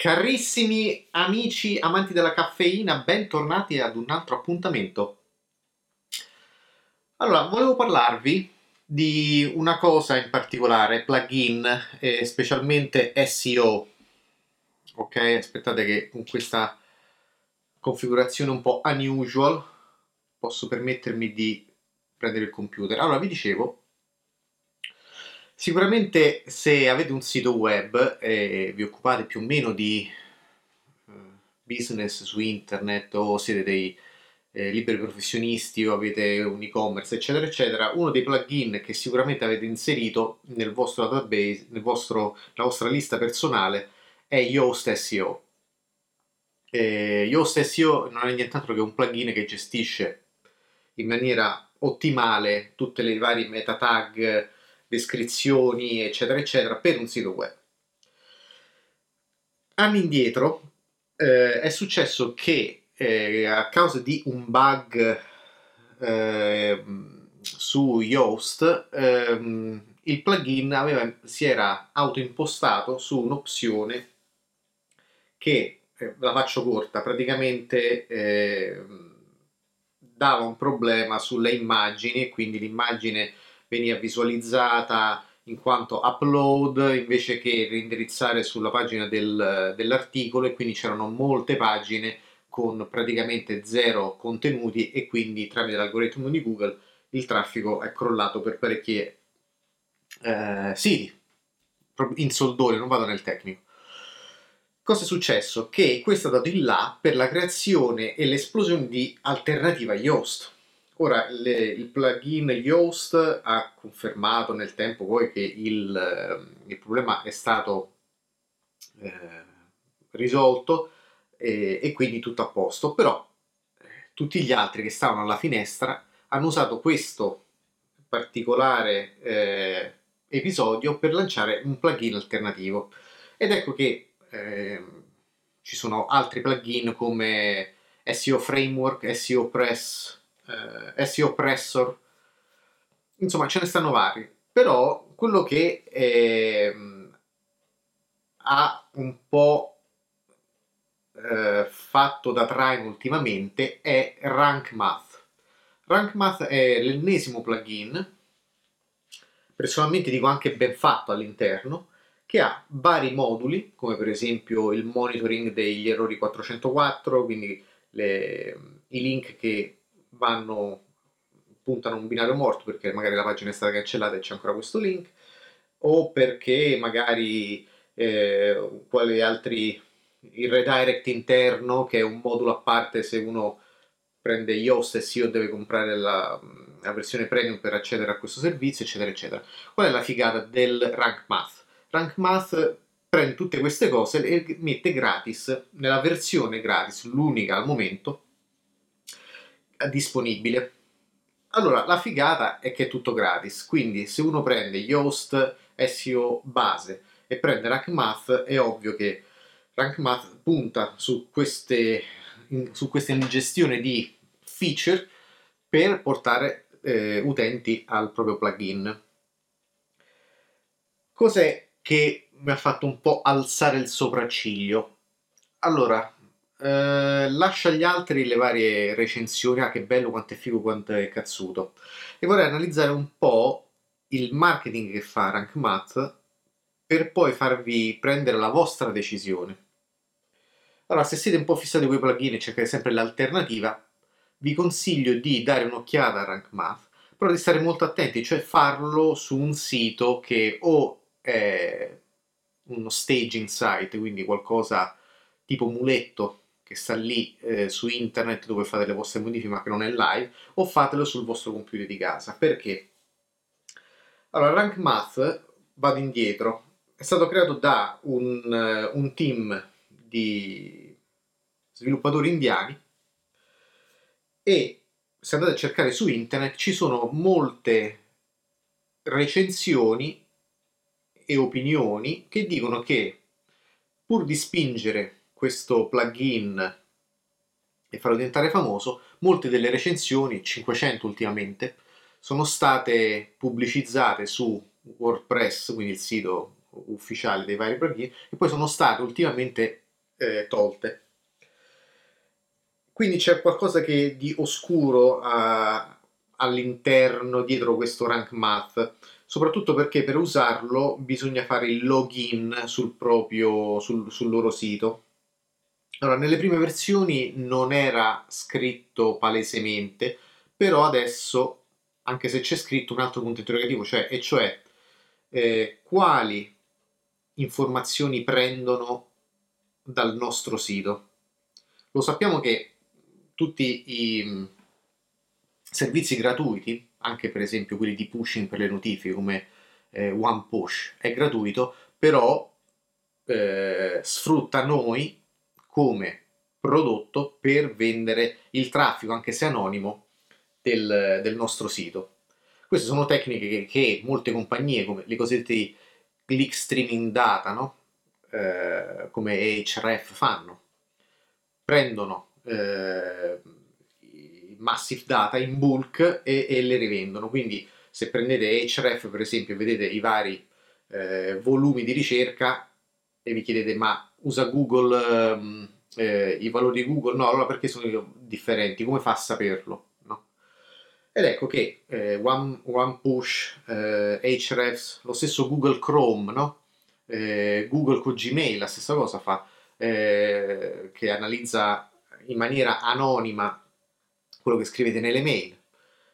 Carissimi amici amanti della caffeina, bentornati ad un altro appuntamento. Allora, volevo parlarvi di una cosa in particolare, plugin, e specialmente SEO. Ok, aspettate che con questa configurazione un po' unusual posso permettermi di prendere il computer. Allora, vi dicevo, Sicuramente se avete un sito web e vi occupate più o meno di eh, business su internet o siete dei eh, liberi professionisti o avete un e-commerce eccetera eccetera, uno dei plugin che sicuramente avete inserito nel vostro database, nel vostro, nella vostra lista personale è Yoast SEO. Eh, Yoast SEO non è nient'altro che un plugin che gestisce in maniera ottimale tutte le varie meta tag descrizioni, eccetera, eccetera, per un sito web. Anni indietro eh, è successo che eh, a causa di un bug eh, su Yoast ehm, il plugin aveva, si era autoimpostato su un'opzione che, eh, la faccio corta, praticamente ehm, dava un problema sulle immagini e quindi l'immagine veniva visualizzata in quanto upload invece che reindirizzare sulla pagina del, dell'articolo e quindi c'erano molte pagine con praticamente zero contenuti e quindi tramite l'algoritmo di Google il traffico è crollato per parecchi eh, siti in soldoni, non vado nel tecnico. Cosa è successo? Che questo ha dato il là per la creazione e l'esplosione di alternativa Yoast Ora, le, il plugin Yoast ha confermato nel tempo poi che il, ehm, il problema è stato eh, risolto e, e, quindi tutto a posto, però eh, tutti gli altri che stavano alla finestra hanno usato questo particolare eh, episodio per lanciare un plugin alternativo. Ed ecco che ehm, ci sono altri plugin come SEO Framework, SEO Press, eh, SEO Pressor, insomma ce ne stanno vari, però quello che eh, ha un po' eh, fatto da traino ultimamente è Rank Math. Rank Math è l'ennesimo plugin, personalmente dico anche ben fatto all'interno, che ha vari moduli, come per esempio il monitoring degli errori 404, quindi le, i link che vanno, puntano a un binario morto perché magari la pagina è stata cancellata e c'è ancora questo link, o perché magari eh, quali altri, il redirect interno che è un modulo a parte se uno prende Yoast e SEO deve comprare la, la, versione premium per accedere a questo servizio, eccetera, eccetera. Qual è la figata del Rank Math? Rank Math prende tutte queste cose e mette gratis nella versione gratis, l'unica al momento, disponibile. Allora, la figata è che è tutto gratis, quindi se uno prende Yoast SEO base e prende Rank Math, è ovvio che Rank Math punta su queste, su questa ingestione di feature per portare eh, utenti al proprio plugin. Cos'è che mi ha fatto un po' alzare il sopracciglio? Allora, eh, lascia agli altri le varie recensioni, ah che bello, quanto è figo, quanto è cazzuto. E vorrei analizzare un po' il marketing che fa Rank Math per poi farvi prendere la vostra decisione. Allora, se siete un po' fissati con i plugin e cercate sempre l'alternativa, vi consiglio di dare un'occhiata a Rank Math, però di stare molto attenti, cioè farlo su un sito che o è uno staging site, quindi qualcosa tipo muletto che sta lì eh, su internet dove fate le vostre modifiche ma che non è live, o fatelo sul vostro computer di casa. Perché? Allora, Rank Math, vado indietro, è stato creato da un, uh, un team di sviluppatori indiani e se andate a cercare su internet ci sono molte recensioni e opinioni che dicono che pur di spingere questo plugin e farlo diventare famoso, molte delle recensioni, 500 ultimamente, sono state pubblicizzate su WordPress, quindi il sito ufficiale dei vari plugin, e poi sono state ultimamente eh, tolte. Quindi c'è qualcosa che di oscuro uh, all'interno, dietro questo rank math, soprattutto perché per usarlo bisogna fare il login sul proprio, sul, sul loro sito. Allora, nelle prime versioni non era scritto palesemente, però adesso, anche se c'è scritto un altro punto interrogativo, cioè, e cioè eh, quali informazioni prendono dal nostro sito. Lo sappiamo che tutti i mm, servizi gratuiti, anche per esempio quelli di pushing per le notifiche come eh, OnePush, è gratuito, però eh, sfrutta noi come prodotto per vendere il traffico, anche se anonimo, del, del nostro sito. Queste sono tecniche che, che, molte compagnie, come le cosiddette click streaming data, no? eh, come Href fanno, prendono eh, massive data in bulk e, e, le rivendono. Quindi se prendete Href per esempio vedete i vari eh, volumi di ricerca e vi chiedete ma usa Google ehm, eh, i valori di Google? No, allora perché sono differenti? Come fa a saperlo? Ed ecco che eh, One, OnePush, eh, Hrefs, lo stesso Google Chrome, no? eh, Google con Gmail, la stessa cosa fa, eh, che analizza in maniera anonima quello che scrivete nelle mail.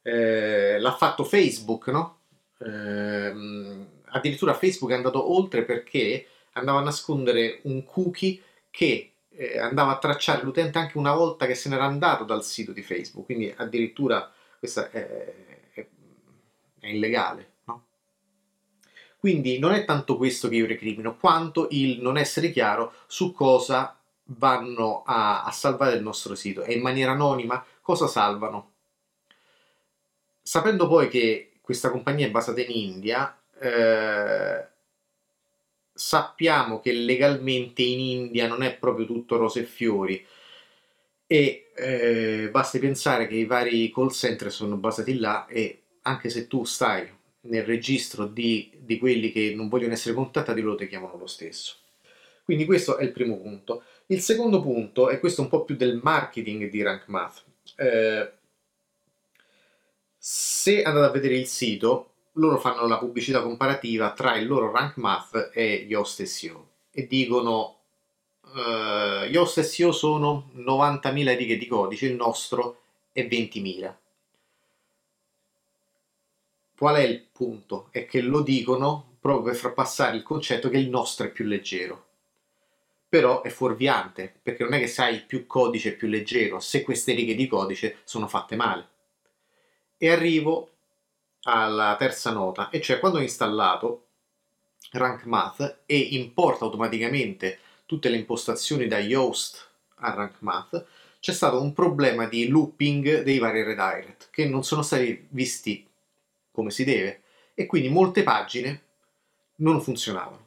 Eh, l'ha fatto Facebook, no? Ehm, addirittura Facebook è andato oltre perché andava a nascondere un cookie che eh, andava a tracciare l'utente anche una volta che se n'era andato dal sito di Facebook, quindi addirittura questo è, è, è illegale. No? Quindi non è tanto questo che io recrimino, quanto il non essere chiaro su cosa vanno a, a salvare il nostro sito e in maniera anonima cosa salvano. Sapendo poi che questa compagnia è basata in India, eh, sappiamo che legalmente in India non è proprio tutto rose e fiori e eh, basti pensare che i vari call center sono basati là e anche se tu stai nel registro di, di quelli che non vogliono essere contattati, loro ti chiamano lo stesso. Quindi questo è il primo punto. Il secondo punto, e questo un po' più del marketing di Rank Math, eh, se andate a vedere il sito, loro fanno la pubblicità comparativa tra il loro Rank Math e Yoast SEO e dicono uh, Yoast SEO sono 90.000 righe di codice, il nostro è 20.000. Qual è il punto? È che lo dicono proprio per far passare il concetto che il nostro è più leggero. Però è fuorviante, perché non è che sai più codice più leggero, se queste righe di codice sono fatte male. E arrivo alla terza nota, e cioè quando ho installato Rank Math e importa automaticamente tutte le impostazioni da Yoast a Rank Math, c'è stato un problema di looping dei vari redirect che non sono stati visti come si deve e quindi molte pagine non funzionavano.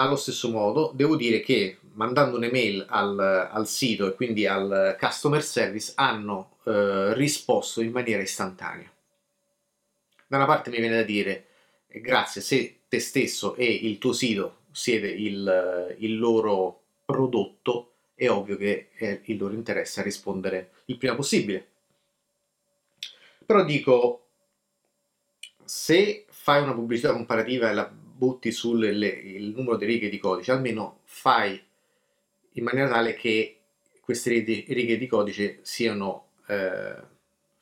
Allo stesso modo, devo dire che mandando un'email al, al sito e quindi al customer service hanno eh, risposto in maniera istantanea. Da una parte mi viene da dire grazie se te stesso e il tuo sito siete il, il loro prodotto, è ovvio che è il loro interesse a rispondere il prima possibile. Però dico, se fai una pubblicità comparativa e la butti sul il numero di righe di codice, almeno fai in maniera tale che queste righe di codice siano eh,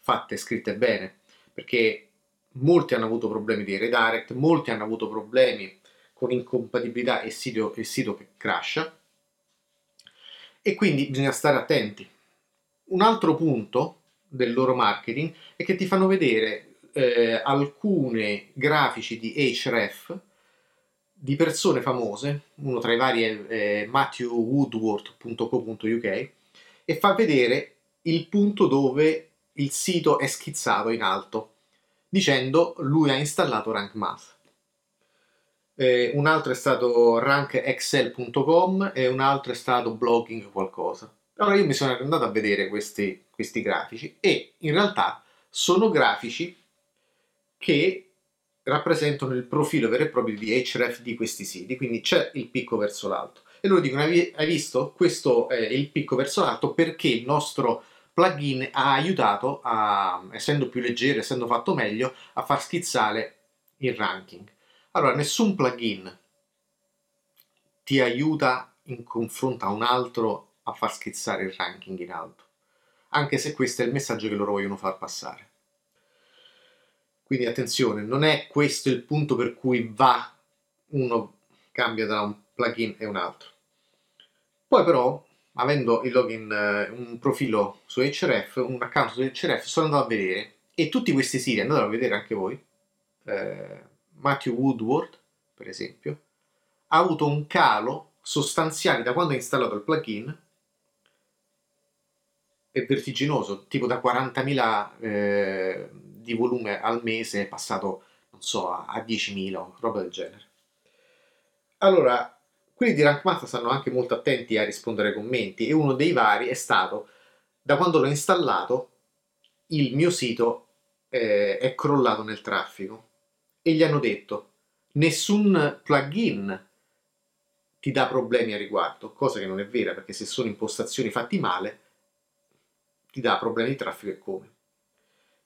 fatte, scritte bene, perché molti hanno avuto problemi di redirect, molti hanno avuto problemi con incompatibilità e sito, il sito che crasha e quindi bisogna stare attenti. Un altro punto del loro marketing è che ti fanno vedere eh, alcune grafici di Href di persone famose, uno tra i vari è eh, matthewwoodward.co.uk e fa vedere il punto dove il sito è schizzato in alto dicendo lui ha installato Rank Math. Eh, un altro è stato rankexcel.com e un altro è stato blogging qualcosa. Allora io mi sono andato a vedere questi, questi grafici e in realtà sono grafici che rappresentano il profilo vero e proprio di href di questi siti, quindi c'è il picco verso l'alto. E loro dicono, hai visto? Questo è il picco verso l'alto perché il nostro plugin ha aiutato, a, essendo più leggero, essendo fatto meglio, a far schizzare il ranking. Allora, nessun plugin ti aiuta in confronto a un altro a far schizzare il ranking in alto, anche se questo è il messaggio che loro vogliono far passare. Quindi attenzione, non è questo il punto per cui va uno cambia da un plugin e un altro. Poi però, avendo il login, eh, un profilo su Href, un account su Href, sono andato a vedere e tutti questi siti, andate a vedere anche voi, eh, Matthew Woodward, per esempio, ha avuto un calo sostanziale da quando ha installato il plugin è vertiginoso, tipo da 40.000 eh, di volume al mese è passato, non so, a, a 10.000, roba del genere. Allora, quelli di Rank Math stanno anche molto attenti a rispondere ai commenti e uno dei vari è stato, da quando l'ho installato, il mio sito eh, è crollato nel traffico e gli hanno detto nessun plugin ti dà problemi a riguardo, cosa che non è vera perché se sono impostazioni fatti male ti dà problemi di traffico e come.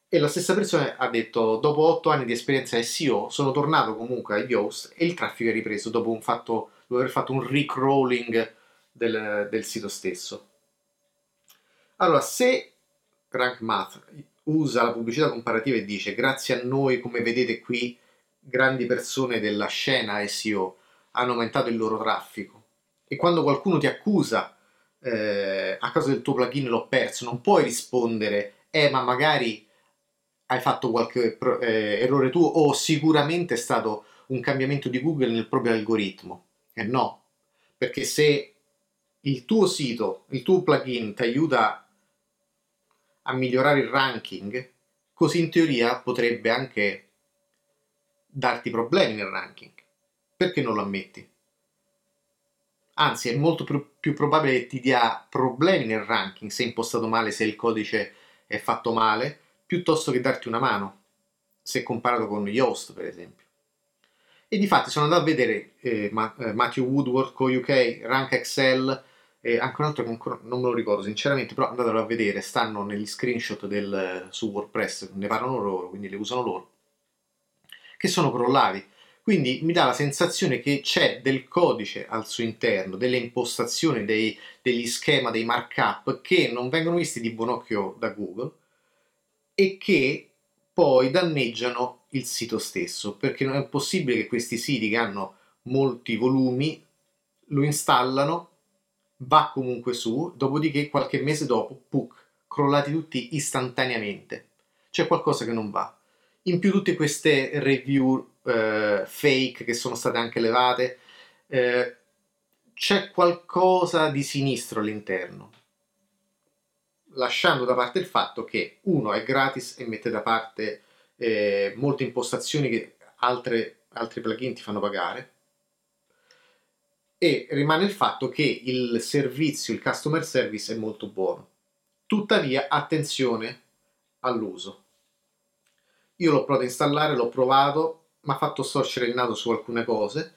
E la stessa persona ha detto, dopo otto anni di esperienza SEO, sono tornato comunque a Yoast e il traffico è ripreso dopo, fatto, dopo aver fatto un recrawling del, del sito stesso. Allora, se Rank Math usa la pubblicità comparativa e dice grazie a noi, come vedete qui, grandi persone della scena SEO hanno aumentato il loro traffico e quando qualcuno ti accusa eh, a causa del tuo plugin l'ho perso, non puoi rispondere eh ma magari hai fatto qualche eh, errore tu o sicuramente è stato un cambiamento di Google nel proprio algoritmo. E eh no, perché se il tuo sito, il tuo plugin ti aiuta a migliorare il ranking, così in teoria potrebbe anche darti problemi nel ranking. Perché non lo ammetti? Anzi, è molto più, più probabile che ti dia problemi nel ranking se è impostato male, se il codice è fatto male, piuttosto che darti una mano, se comparato con Yoast per esempio. E di fatti sono andato a vedere eh, eh Matthew Woodward con UK, Rank Excel, e anche un altro che ancora non me lo ricordo sinceramente, però andatelo a vedere, stanno negli screenshot del, su WordPress, ne parlano loro, quindi le usano loro, che sono crollati. Quindi mi dà la sensazione che c'è del codice al suo interno, delle impostazioni, dei, degli schema, dei markup che non vengono visti di buon occhio da Google e che poi danneggiano il sito stesso, perché non è possibile che questi siti che hanno molti volumi lo installano, va comunque su, dopodiché qualche mese dopo, puc, crollati tutti istantaneamente. C'è qualcosa che non va. In più tutte queste review eh, fake che sono state anche levate, eh, c'è qualcosa di sinistro all'interno lasciando da parte il fatto che uno è gratis e mette da parte eh, molte impostazioni che altre, altri plugin ti fanno pagare e rimane il fatto che il servizio, il customer service è molto buono. Tuttavia, attenzione all'uso. Io l'ho provato a installare, l'ho provato, mi ha fatto storcere il naso su alcune cose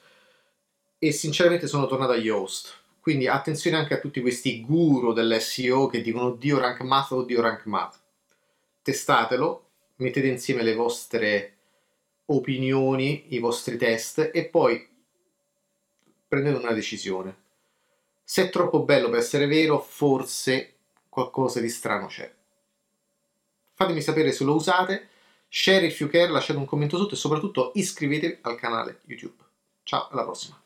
e sinceramente sono tornato a Yoast quindi attenzione anche a tutti questi guru dell'SEO che dicono Dio rank math o Dio rank math. Testatelo, mettete insieme le vostre opinioni, i vostri test e poi prendete una decisione. Se è troppo bello per essere vero, forse qualcosa di strano c'è. Fatemi sapere se lo usate, share if you care, lasciate un commento sotto e soprattutto iscrivetevi al canale YouTube. Ciao, alla prossima!